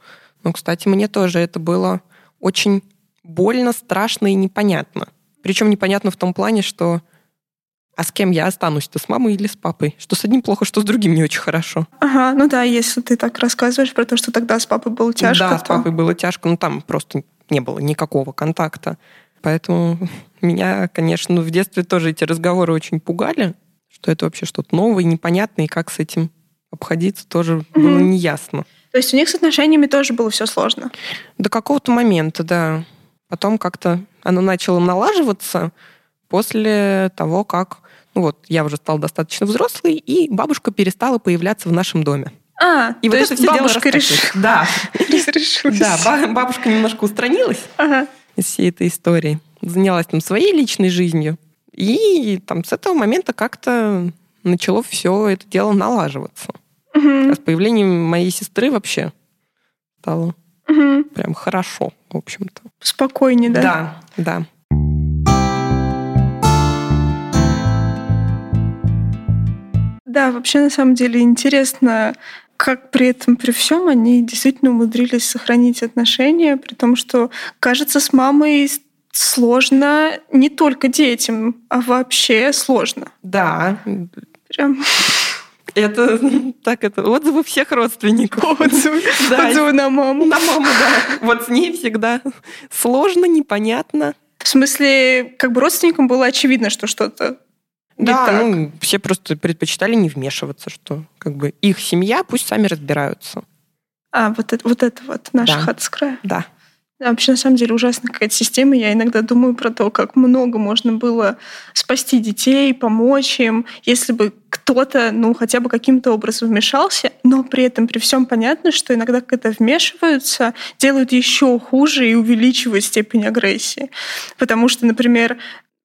Speaker 2: но, кстати, мне тоже это было очень больно, страшно и непонятно. Причем непонятно в том плане, что а с кем я останусь-то, с мамой или с папой? Что с одним плохо, что с другим не очень хорошо.
Speaker 1: Ага, ну да, если ты так рассказываешь про то, что тогда с папой было тяжко.
Speaker 2: Да, то... с папой было тяжко, но там просто не было никакого контакта. Поэтому [LAUGHS] меня, конечно, в детстве тоже эти разговоры очень пугали, что это вообще что-то новое, непонятное, и как с этим обходиться тоже mm-hmm. было неясно.
Speaker 1: То есть у них с отношениями тоже было все сложно?
Speaker 2: До какого-то момента, да. Потом как-то оно начало налаживаться после того, как ну вот, я уже стала достаточно взрослой, и бабушка перестала появляться в нашем доме.
Speaker 1: А, и то вот есть это все бабушка решила. [LAUGHS]
Speaker 2: Да. [LAUGHS] Да, бабушка немножко устранилась из всей этой истории. Занялась там своей личной жизнью. И там с этого момента как-то начало все это дело налаживаться. Угу. А с появлением моей сестры вообще стало угу. прям хорошо, в общем-то.
Speaker 1: Спокойнее, да?
Speaker 2: Да, да.
Speaker 1: Да, вообще на самом деле интересно, как при этом, при всем они действительно умудрились сохранить отношения, при том, что, кажется, с мамой сложно не только детям, а вообще сложно.
Speaker 2: Да. Прям это [LAUGHS] так это отзывы всех родственников.
Speaker 1: Отзывы, [LAUGHS] да, отзывы на маму.
Speaker 2: На маму, да. Вот с ней всегда сложно, непонятно.
Speaker 1: В смысле, как бы родственникам было очевидно, что что-то
Speaker 2: да,
Speaker 1: так.
Speaker 2: ну, все просто предпочитали не вмешиваться, что как бы их семья, пусть сами разбираются.
Speaker 1: А, вот это вот, это вот наша да. с края.
Speaker 2: Да.
Speaker 1: Вообще, на самом деле, ужасная какая-то система. Я иногда думаю про то, как много можно было спасти детей, помочь им, если бы кто-то, ну, хотя бы каким-то образом вмешался, но при этом, при всем понятно, что иногда, когда вмешиваются, делают еще хуже и увеличивают степень агрессии. Потому что, например,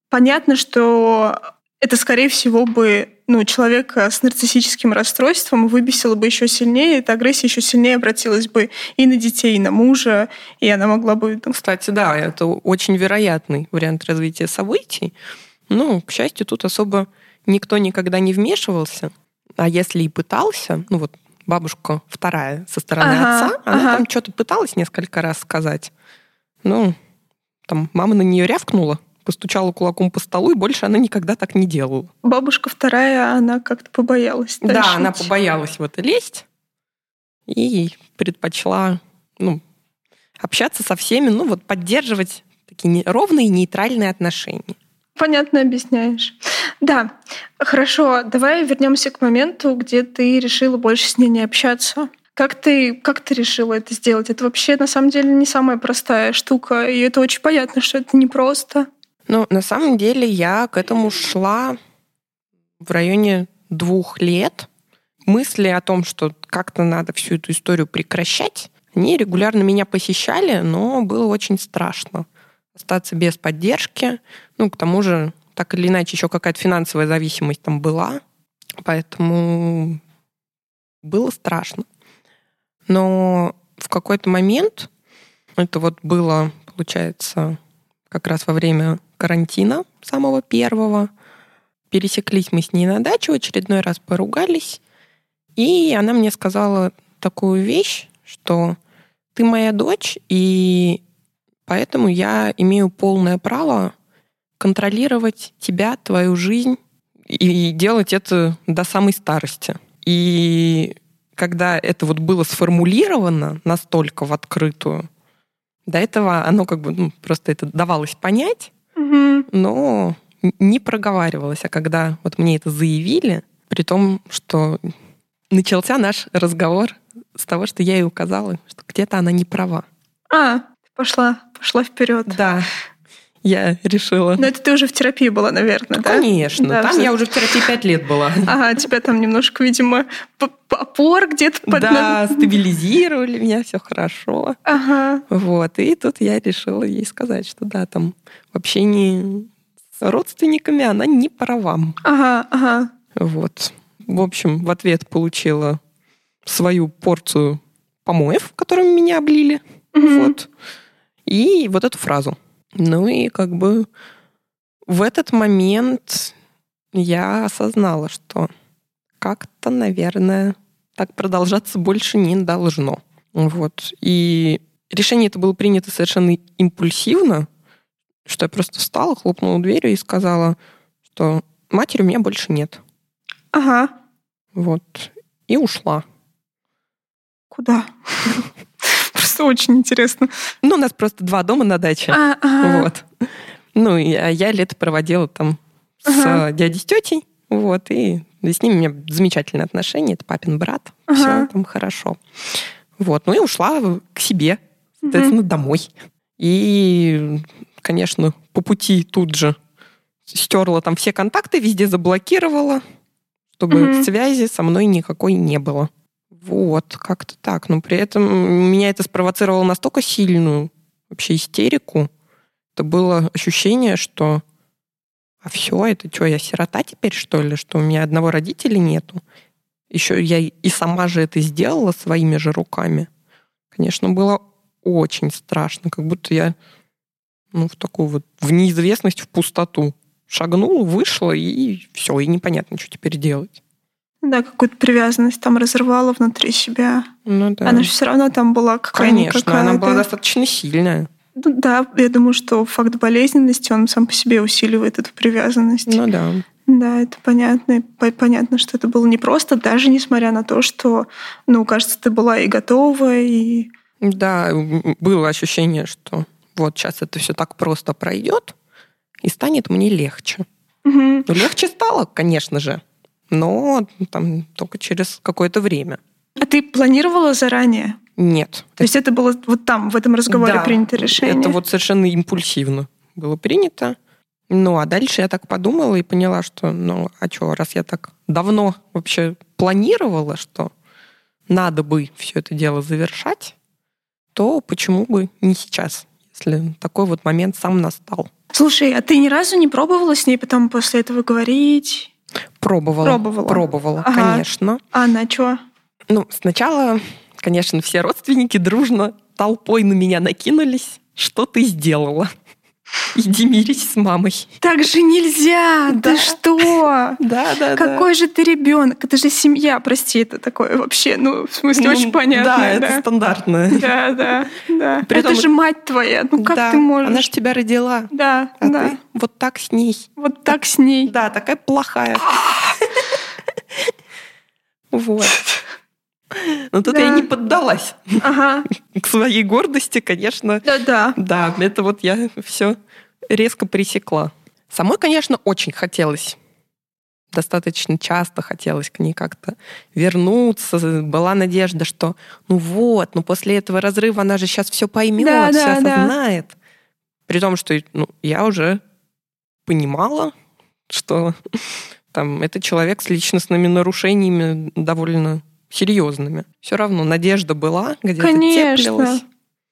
Speaker 1: понятно, что это, скорее всего, бы ну, человека с нарциссическим расстройством выбесило бы еще сильнее, эта агрессия еще сильнее обратилась бы и на детей, и на мужа, и она могла бы...
Speaker 2: Там... Кстати, да, это очень вероятный вариант развития событий. Ну, к счастью, тут особо никто никогда не вмешивался. А если и пытался, ну вот бабушка вторая со стороны ага, отца, она ага. там что-то пыталась несколько раз сказать. Ну, там мама на нее рявкнула, постучала кулаком по столу, и больше она никогда так не делала.
Speaker 1: Бабушка вторая, она как-то побоялась.
Speaker 2: Да, она побоялась в это лезть и предпочла ну, общаться со всеми, ну вот поддерживать такие ровные нейтральные отношения.
Speaker 1: Понятно объясняешь. Да, хорошо. Давай вернемся к моменту, где ты решила больше с ней не общаться. Как ты, как ты решила это сделать? Это вообще на самом деле не самая простая штука, и это очень понятно, что это непросто.
Speaker 2: Ну, на самом деле я к этому шла в районе двух лет. Мысли о том, что как-то надо всю эту историю прекращать, они регулярно меня посещали, но было очень страшно остаться без поддержки. Ну, к тому же, так или иначе, еще какая-то финансовая зависимость там была. Поэтому было страшно. Но в какой-то момент Это вот было, получается, как раз во время карантина самого первого. Пересеклись мы с ней на даче, в очередной раз поругались. И она мне сказала такую вещь, что ты моя дочь, и поэтому я имею полное право контролировать тебя, твою жизнь и делать это до самой старости. И когда это вот было сформулировано настолько в открытую, до этого оно как бы ну, просто это давалось понять,
Speaker 1: Мгм.
Speaker 2: но не проговаривалось. А когда вот мне это заявили, при том, что начался наш разговор с того, что я ей указала, что где-то она не права.
Speaker 1: А, пошла, пошла вперед.
Speaker 2: Да, я решила.
Speaker 1: Но это ты уже в терапии была, наверное, да?
Speaker 2: Конечно,
Speaker 1: Да,
Speaker 2: там
Speaker 1: всё.
Speaker 2: я уже в терапии пять лет была.
Speaker 1: Ага, тебя там немножко, видимо, опор где-то под...
Speaker 2: Да, стабилизировали меня, все хорошо.
Speaker 1: Ага.
Speaker 2: Вот, и тут я решила ей сказать, что да, там в общении с родственниками она не права.
Speaker 1: Ага, ага.
Speaker 2: Вот. В общем, в ответ получила свою порцию помоев, которыми меня облили.
Speaker 1: Мгм.
Speaker 2: Вот. И вот эту фразу. Ну и как бы в этот момент я осознала, что как-то, наверное, так продолжаться больше не должно. Вот. И решение это было принято совершенно импульсивно, что я просто встала, хлопнула дверью и сказала, что матери у меня больше нет.
Speaker 1: Ага.
Speaker 2: Вот. И ушла.
Speaker 1: Куда? [LAUGHS] Просто очень интересно.
Speaker 2: Ну, у нас просто два дома на даче.
Speaker 1: А, ага.
Speaker 2: Вот. Ну, и, а я лето проводила там с
Speaker 1: Ага.
Speaker 2: э, дядей, с тетей. Вот, и с ними у меня замечательные отношения. Это папин брат.
Speaker 1: Ага.
Speaker 2: Все там хорошо. Вот. Ну и ушла к себе, соответственно, домой. И, конечно, по пути тут же стерла там все контакты, везде заблокировала, чтобы
Speaker 1: Мгм.
Speaker 2: связи со мной никакой не было. Вот, как-то так. Но при этом меня это спровоцировало настолько сильную вообще истерику. Это было ощущение, что а все, это что, я сирота теперь, что ли, что у меня одного родителя нету? Еще я и сама же это сделала своими же руками. Конечно, было очень страшно, как будто я ну, в такую вот, в неизвестность, в пустоту шагнула, вышла, и все, и непонятно, что теперь делать.
Speaker 1: Да, какую-то привязанность там разорвала внутри себя.
Speaker 2: Ну да.
Speaker 1: Она же все равно там была какая-никакая.
Speaker 2: Конечно, она была достаточно сильная.
Speaker 1: Ну да, я думаю, что факт болезненности, он сам по себе усиливает эту привязанность.
Speaker 2: Ну да.
Speaker 1: Да, это понятно. И по- Понятно, что это было непросто, даже несмотря на то, что, ну, кажется, ты была и готова, и...
Speaker 2: Да, было ощущение, что вот сейчас это все так просто пройдет, и станет мне легче. Ну, легче стало, конечно же, но там только через какое-то время.
Speaker 1: А ты планировала заранее?
Speaker 2: Нет.
Speaker 1: То есть это было вот там, в этом разговоре
Speaker 2: Да,
Speaker 1: принято решение?
Speaker 2: Это вот совершенно импульсивно было принято. Ну, а дальше я так подумала и поняла, что, ну, а что, раз я так давно вообще планировала, что надо бы все это дело завершать, то почему бы не сейчас, если такой вот момент сам настал.
Speaker 1: Слушай, а ты ни разу не пробовала с ней потом после этого говорить?
Speaker 2: Пробовала.
Speaker 1: Пробовала.
Speaker 2: Пробовала,
Speaker 1: Ага.
Speaker 2: конечно.
Speaker 1: А она что?
Speaker 2: Ну, сначала, конечно, все родственники дружно толпой на меня накинулись. Что ты сделала? Иди мирись с мамой.
Speaker 1: Так же нельзя!
Speaker 2: Да.
Speaker 1: Ты что?
Speaker 2: Да, да,
Speaker 1: Какой же ты ребенок? Это же семья, прости, это такое вообще, ну, в смысле,
Speaker 2: Ну,
Speaker 1: очень понятно.
Speaker 2: Да, это стандартно.
Speaker 1: Да, да, да.
Speaker 2: При
Speaker 1: это
Speaker 2: том-
Speaker 1: же мать твоя. Ну как
Speaker 2: Да,
Speaker 1: ты можешь?
Speaker 2: Она же тебя родила.
Speaker 1: Да,
Speaker 2: А
Speaker 1: да.
Speaker 2: ты вот так с ней.
Speaker 1: Вот так с ней.
Speaker 2: Да, такая плохая. [LAUGHS] Вот. Но тут я
Speaker 1: Да.
Speaker 2: не поддалась.
Speaker 1: Ага. [LAUGHS]
Speaker 2: К своей гордости, конечно,
Speaker 1: Да-да.
Speaker 2: Да, это вот я все резко пресекла. Самой, конечно, очень хотелось. Достаточно часто хотелось к ней как-то вернуться. Была надежда, что ну вот, ну после этого разрыва она же сейчас все поймет,
Speaker 1: Да,
Speaker 2: все
Speaker 1: да, да.
Speaker 2: осознает. При том, что ну, я уже понимала, что [LAUGHS] там это человек с личностными нарушениями довольно серьезными. Все равно надежда была, где-то
Speaker 1: Конечно.
Speaker 2: теплилась.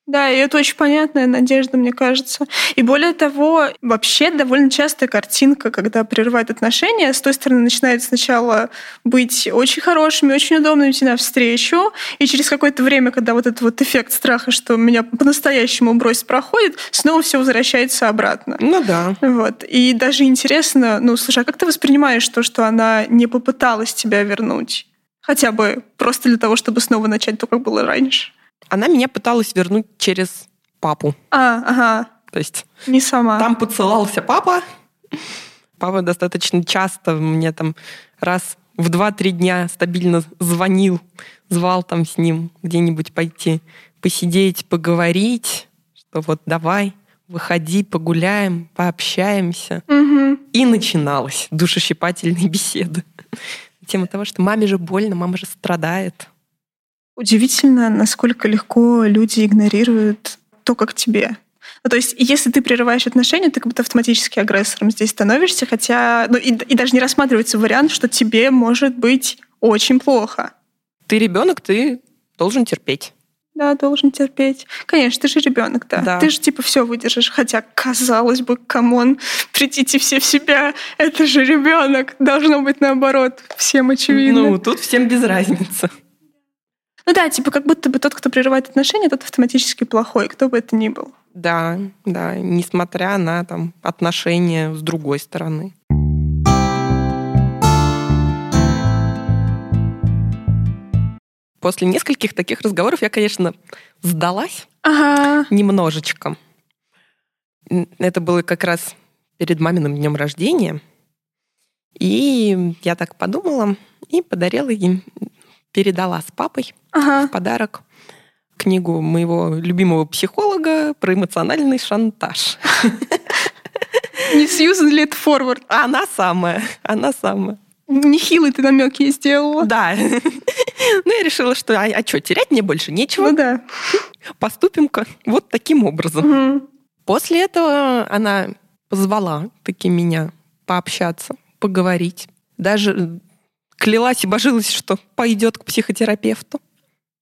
Speaker 1: Да, и это очень понятная надежда, мне кажется. И более того, вообще довольно частая картинка, когда прерывают отношения, с той стороны начинает сначала быть очень хорошими, очень удобными идти навстречу, и через какое-то время, когда вот этот вот эффект страха, что меня по-настоящему бросит, проходит, снова все возвращается обратно.
Speaker 2: Ну да.
Speaker 1: Вот. И даже интересно, ну, слушай, а как ты воспринимаешь то, что она не попыталась тебя вернуть? Хотя бы просто для того, чтобы снова начать то, как было раньше.
Speaker 2: Она меня пыталась вернуть через папу.
Speaker 1: А, ага.
Speaker 2: То есть
Speaker 1: Не сама.
Speaker 2: там поцелался папа. Папа достаточно часто мне там раз в 2-3 дня стабильно звонил, звал там с ним где-нибудь пойти посидеть, поговорить, что вот давай, выходи, погуляем, пообщаемся.
Speaker 1: Мгм.
Speaker 2: И начиналась душещипательные [LAUGHS] беседы. Тема того, что маме же больно, мама же страдает.
Speaker 1: Удивительно, насколько легко люди игнорируют то, как тебе. Ну, то есть, если ты прерываешь отношения, ты как будто автоматически агрессором здесь становишься, хотя... Ну, и, и даже не рассматривается вариант, что тебе может быть очень плохо.
Speaker 2: Ты ребенок, ты должен терпеть.
Speaker 1: Да, должен терпеть. Конечно, ты же ребенок, да.
Speaker 2: Да.
Speaker 1: Ты же типа все выдержишь. Хотя, казалось бы, come on, придите все в себя. Это же ребенок. Должно быть наоборот. Всем очевидно.
Speaker 2: Ну, тут всем без разницы.
Speaker 1: Ну да, типа как будто бы тот, кто прерывает отношения, тот автоматически плохой, кто бы это ни был.
Speaker 2: Да, да, несмотря на там отношения с другой стороны. После нескольких таких разговоров я, конечно, сдалась
Speaker 1: Ага.
Speaker 2: немножечко. Это было как раз перед маминым днем рождения. И я так подумала и подарила ей, передала с папой
Speaker 1: Ага.
Speaker 2: в подарок книгу моего любимого психолога про эмоциональный шантаж.
Speaker 1: Не Сьюзен ли это форвард?
Speaker 2: Она самая, она самая.
Speaker 1: Нехилый ты намек ей сделала.
Speaker 2: Да. [LAUGHS] Ну, я решила, что а, а что, терять мне больше нечего.
Speaker 1: Ну да.
Speaker 2: Поступим-ка вот таким образом.
Speaker 1: Мгм.
Speaker 2: После этого она позвала таки меня пообщаться, поговорить. Даже клялась и божилась, что пойдет к психотерапевту.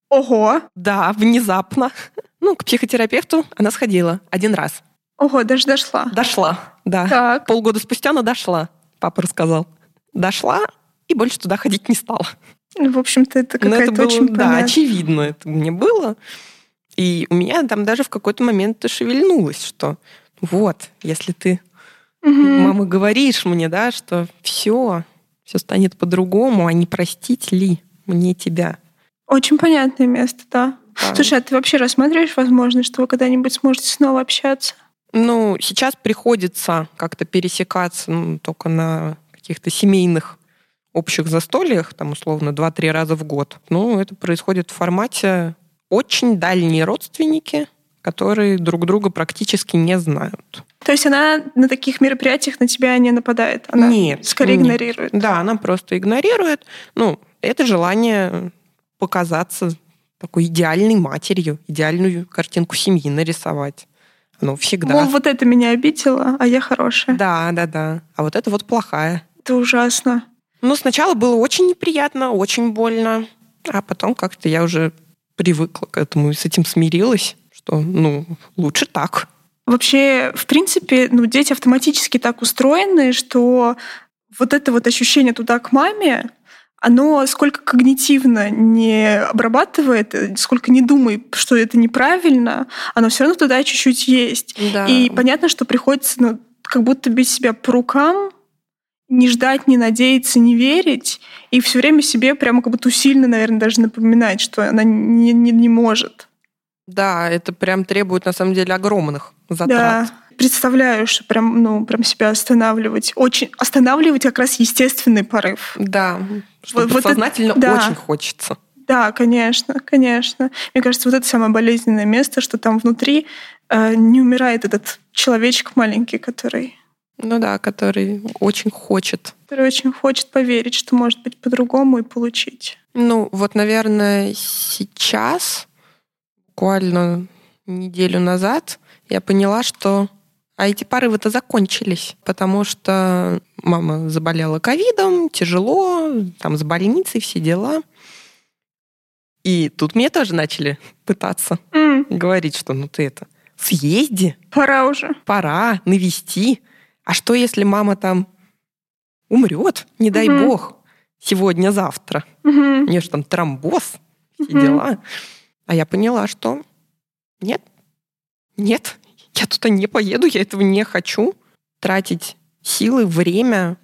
Speaker 1: Ого.
Speaker 2: Да, внезапно. [LAUGHS] Ну, к психотерапевту она сходила один раз.
Speaker 1: Ого, даже дошла.
Speaker 2: Дошла, да.
Speaker 1: Так.
Speaker 2: Полгода спустя она дошла, папа рассказал. Дошла и больше туда ходить не стала.
Speaker 1: В общем-то, это какая-то
Speaker 2: это было,
Speaker 1: очень
Speaker 2: да, очевидно это мне было. И у меня там даже в какой-то момент шевельнулось, что вот, если ты,
Speaker 1: Мгм.
Speaker 2: мама, говоришь мне, да, что все, все станет по-другому, а не простить ли мне тебя.
Speaker 1: Очень понятное место, да.
Speaker 2: Да.
Speaker 1: Слушай, а ты вообще рассматриваешь возможность, что вы когда-нибудь сможете снова общаться?
Speaker 2: Ну, сейчас приходится как-то пересекаться ну, только на каких-то семейных общих застольях, там, условно, 2-3 раза в год. Ну, это происходит в формате очень дальние родственники, которые друг друга практически не знают.
Speaker 1: То есть она на таких мероприятиях на тебя не нападает? Она
Speaker 2: Нет,
Speaker 1: скорее
Speaker 2: нет.
Speaker 1: игнорирует?
Speaker 2: Да, она просто игнорирует. Ну, это желание показаться такой идеальной матерью, идеальную картинку семьи нарисовать. Ну, всегда.
Speaker 1: Мол, вот это меня обидело, а я хорошая.
Speaker 2: Да, да, да. А вот это вот плохая.
Speaker 1: Это ужасно.
Speaker 2: Ну, сначала было очень неприятно, очень больно, а потом как-то я уже привыкла к этому и с этим смирилась, что, ну, лучше так.
Speaker 1: Вообще, в принципе, ну, дети автоматически так устроены, что вот это вот ощущение туда к маме, оно сколько когнитивно не обрабатывает, сколько не думай, что это неправильно, оно все равно туда чуть-чуть есть.
Speaker 2: Да.
Speaker 1: И понятно, что приходится ну, как будто бить себя по рукам, не ждать, не надеяться, не верить, и все время себе прямо как будто усиленно, наверное, даже напоминать, что она не, не, не может.
Speaker 2: Да, это прям требует, на самом деле, огромных затрат.
Speaker 1: Да. Представляю, что прям, ну, прям себя останавливать. Очень останавливать как раз естественный порыв.
Speaker 2: Да, что
Speaker 1: Вот- вот это-
Speaker 2: подсознательно
Speaker 1: да.
Speaker 2: очень хочется.
Speaker 1: Да, конечно, конечно. Мне кажется, вот это самое болезненное место, что там внутри э, не умирает этот человечек маленький, который,
Speaker 2: Ну да, который очень хочет.
Speaker 1: который очень хочет поверить, что может быть по-другому и получить.
Speaker 2: Ну, вот, наверное, сейчас, буквально неделю назад, я поняла, что а эти порывы-то закончились, потому что мама заболела ковидом, тяжело, там с больницей все дела. И тут мне тоже начали пытаться
Speaker 1: М,
Speaker 2: говорить, что ну ты это, съезди,
Speaker 1: Пора уже.
Speaker 2: пора навести. А что, если мама там умрет, не дай
Speaker 1: Мгм.
Speaker 2: бог, сегодня-завтра?
Speaker 1: Мгм.
Speaker 2: У нее же там тромбоз, все
Speaker 1: Мгм.
Speaker 2: дела. А я поняла, что нет, нет, я туда не поеду, я этого не хочу. Тратить силы, время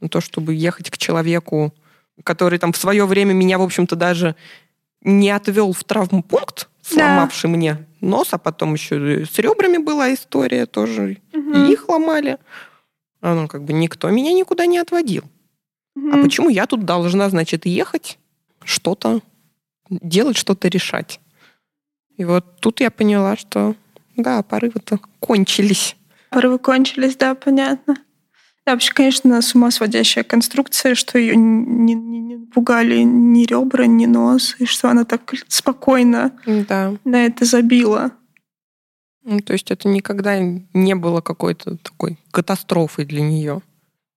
Speaker 2: на то, чтобы ехать к человеку, который там в свое время меня, в общем-то, даже не отвел в травмпункт, сломавший мне нос, а потом еще с ребрами была история тоже,
Speaker 1: Мгм.
Speaker 2: и их ломали. А ну, как бы никто меня никуда не отводил. А
Speaker 1: Мгм.
Speaker 2: почему я тут должна, значит, ехать, что-то делать, что-то решать? И вот тут я поняла, что да, порывы-то кончились.
Speaker 1: Порывы кончились, да, понятно. Да, вообще, конечно, с ума сводящая конструкция, что ее не, не, не напугали ни ребра, ни нос, и что она так спокойно
Speaker 2: Да.
Speaker 1: на это забила.
Speaker 2: Ну, то есть это никогда не было какой-то такой катастрофой для нее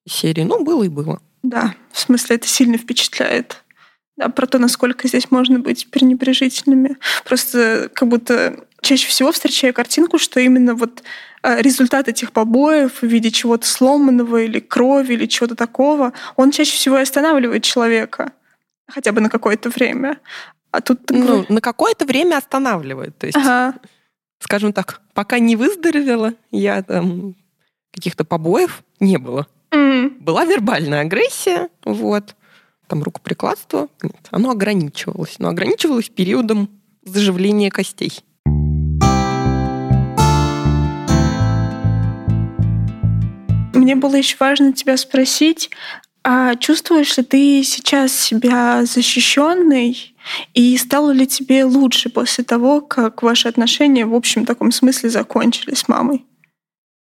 Speaker 2: серии. Ну, было и было.
Speaker 1: Да, в смысле, это сильно впечатляет. Да, про то, насколько здесь можно быть пренебрежительными. Просто как будто чаще всего встречаю картинку, что именно вот э, результат этих побоев в виде чего-то сломанного или крови или чего-то такого, он чаще всего останавливает человека. Хотя бы на какое-то время. А тут...
Speaker 2: Ну, на какое-то время останавливает. То есть,
Speaker 1: Ага.
Speaker 2: Скажем так, пока не выздоровела, я там каких-то побоев не было.
Speaker 1: М,
Speaker 2: Была вербальная агрессия, вот, там рукоприкладство, нет, оно ограничивалось, но ограничивалось периодом заживления костей.
Speaker 1: Мне было еще важно тебя спросить, а чувствуешь ли ты сейчас себя защищенной и стало ли тебе лучше после того, как ваши отношения в общем таком смысле закончились с мамой?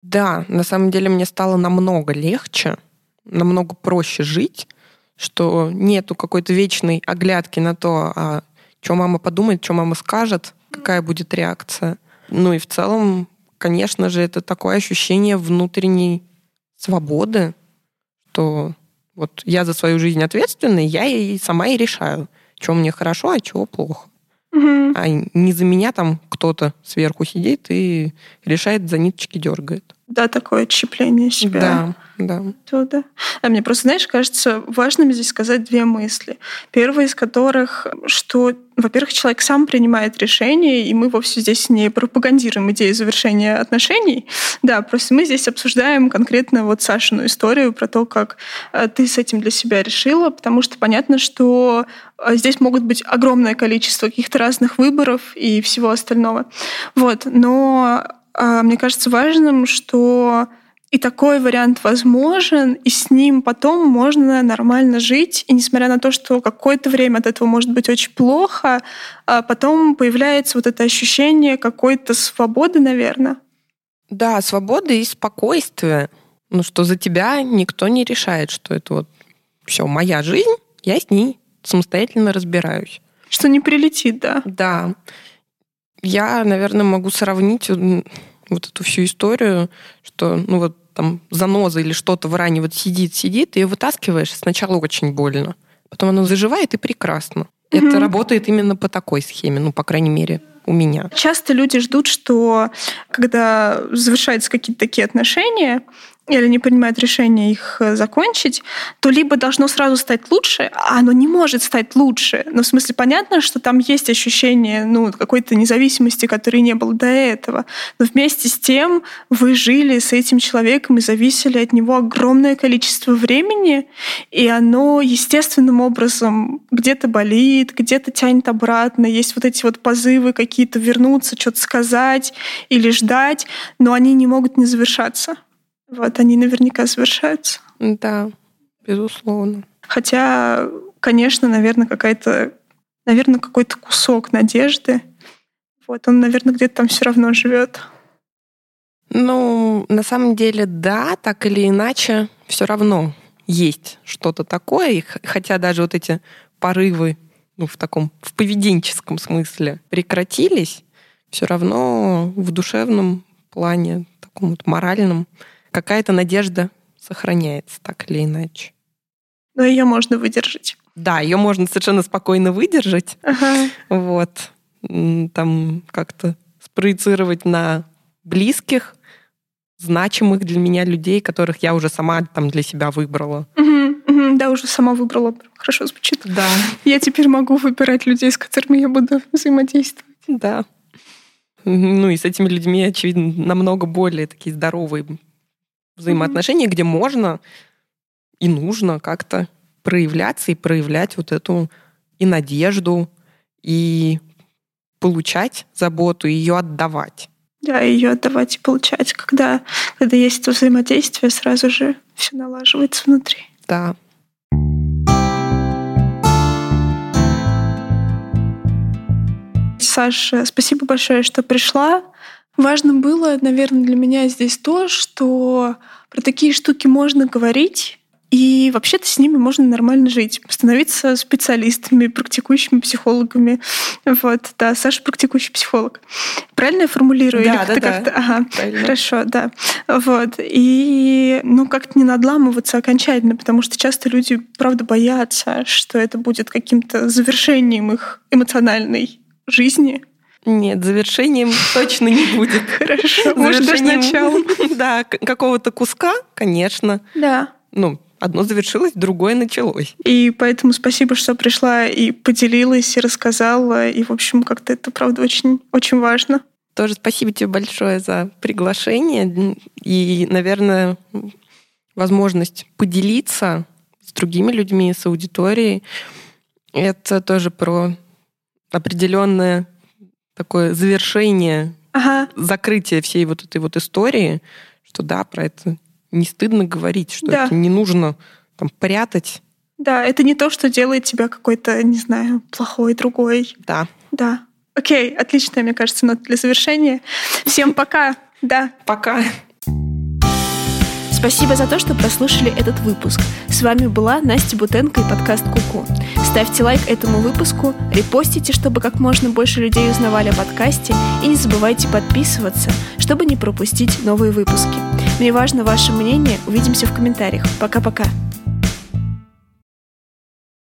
Speaker 2: Да, на самом деле мне стало намного легче, намного проще жить, что нету какой-то вечной оглядки на то, а что мама подумает, что мама скажет, какая будет реакция. Ну и в целом, конечно же, это такое ощущение внутренней свободы, что вот я за свою жизнь ответственна, я и сама и решаю, что мне хорошо, а чего плохо.
Speaker 1: Мгм.
Speaker 2: А не за меня там кто-то сверху сидит и решает, за ниточки дергает.
Speaker 1: Да, такое отщепление себя.
Speaker 2: Да, да.
Speaker 1: оттуда. А мне просто, знаешь, кажется важным здесь сказать две мысли. Первая из которых, что, во-первых, человек сам принимает решение, и мы вовсе здесь не пропагандируем идею завершения отношений. Да, просто мы здесь обсуждаем конкретно вот Сашину историю про то, как э, ты с этим для себя решила, потому что понятно, что э, здесь могут быть огромное количество каких-то разных выборов и всего остального. Вот. Но мне кажется важным, что и такой вариант возможен, и с ним потом можно нормально жить. И несмотря на то, что какое-то время от этого может быть очень плохо, а потом появляется вот это ощущение какой-то свободы, наверное.
Speaker 2: Да, свобода и спокойствие. Ну, что за тебя никто не решает, что это вот все моя жизнь, я с ней самостоятельно разбираюсь.
Speaker 1: Что не прилетит, да.
Speaker 2: Да. Я, наверное, могу сравнить вот эту всю историю, что, ну вот там заноза или что-то в ране вот сидит, сидит, ты ее вытаскиваешь, сначала очень больно, потом оно заживает и прекрасно. Это
Speaker 1: Мгм.
Speaker 2: работает именно по такой схеме, ну, по крайней мере, у меня.
Speaker 1: Часто люди ждут, что когда завершаются какие-то такие отношения, или не принимают решение их э, закончить, то либо должно сразу стать лучше, а оно не может стать лучше. Но в смысле понятно, что там есть ощущение ну, какой-то независимости, которой не было до этого. Но вместе с тем вы жили с этим человеком и зависели от него огромное количество времени, и оно естественным образом где-то болит, где-то тянет обратно. Есть вот эти вот позывы какие-то вернуться, что-то сказать или ждать, но они не могут не завершаться. Вот, они наверняка завершаются.
Speaker 2: Да, безусловно.
Speaker 1: Хотя, конечно, наверное, какая-то, наверное, какой-то кусок надежды. Вот, он, наверное, где-то там все равно живет.
Speaker 2: Ну, на самом деле, да, так или иначе, все равно есть что-то такое, и хотя даже вот эти порывы ну, в таком в поведенческом смысле прекратились, все равно в душевном плане, таком вот моральном, какая-то надежда сохраняется так или иначе.
Speaker 1: Но ее можно выдержать.
Speaker 2: Да, ее можно совершенно спокойно выдержать.
Speaker 1: Ага.
Speaker 2: Вот. Там как-то спроецировать на близких, значимых для меня людей, которых я уже сама там для себя выбрала.
Speaker 1: Угу, угу, да, уже сама выбрала. Хорошо звучит.
Speaker 2: Да.
Speaker 1: Я теперь могу выбирать людей, с которыми я буду взаимодействовать.
Speaker 2: Да. Ну и с этими людьми, очевидно, намного более такие здоровые взаимоотношения, mm-hmm. где можно и нужно как-то проявляться и проявлять вот эту и надежду, и получать заботу, и ее отдавать.
Speaker 1: Да, ее отдавать и получать. Когда, когда есть это взаимодействие, сразу же все налаживается внутри.
Speaker 2: Да.
Speaker 1: Саша, спасибо большое, что пришла. Важно было, наверное, для меня здесь то, что про такие штуки можно говорить, и вообще-то с ними можно нормально жить, становиться специалистами, практикующими психологами. Вот, да, Саша практикующий психолог. Правильно я формулирую?
Speaker 2: Да,
Speaker 1: Или
Speaker 2: да, да.
Speaker 1: Ага, Правильно. хорошо, да. Вот. И, ну, как-то не надламываться окончательно, потому что часто люди, правда, боятся, что это будет каким-то завершением их эмоциональной жизни,
Speaker 2: нет, завершением точно не будет. [LAUGHS]
Speaker 1: Хорошо, может, даже началом. [LAUGHS]
Speaker 2: Да, какого-то куска, конечно.
Speaker 1: Да.
Speaker 2: Ну, одно завершилось, другое началось.
Speaker 1: И поэтому спасибо, что пришла и поделилась, и рассказала. И, в общем, как-то это, правда, очень, очень важно.
Speaker 2: Тоже спасибо тебе большое за приглашение и, наверное, возможность поделиться с другими людьми, с аудиторией. Это тоже про определенное такое завершение,
Speaker 1: ага.
Speaker 2: закрытие всей вот этой вот истории, что да, про это не стыдно говорить, что да. это не нужно там прятать.
Speaker 1: Да, это не то, что делает тебя какой-то, не знаю, плохой, другой.
Speaker 2: Да.
Speaker 1: Да. Окей, отличная, мне кажется, нота для завершения. Всем пока. Да.
Speaker 2: Пока.
Speaker 3: Спасибо за то, что прослушали этот выпуск. С вами была Настя Бутенко и подкаст Куку. Ставьте лайк этому выпуску, репостите, чтобы как можно больше людей узнавали о подкасте, и не забывайте подписываться, чтобы не пропустить новые выпуски. Мне важно ваше мнение. Увидимся в комментариях. Пока-пока.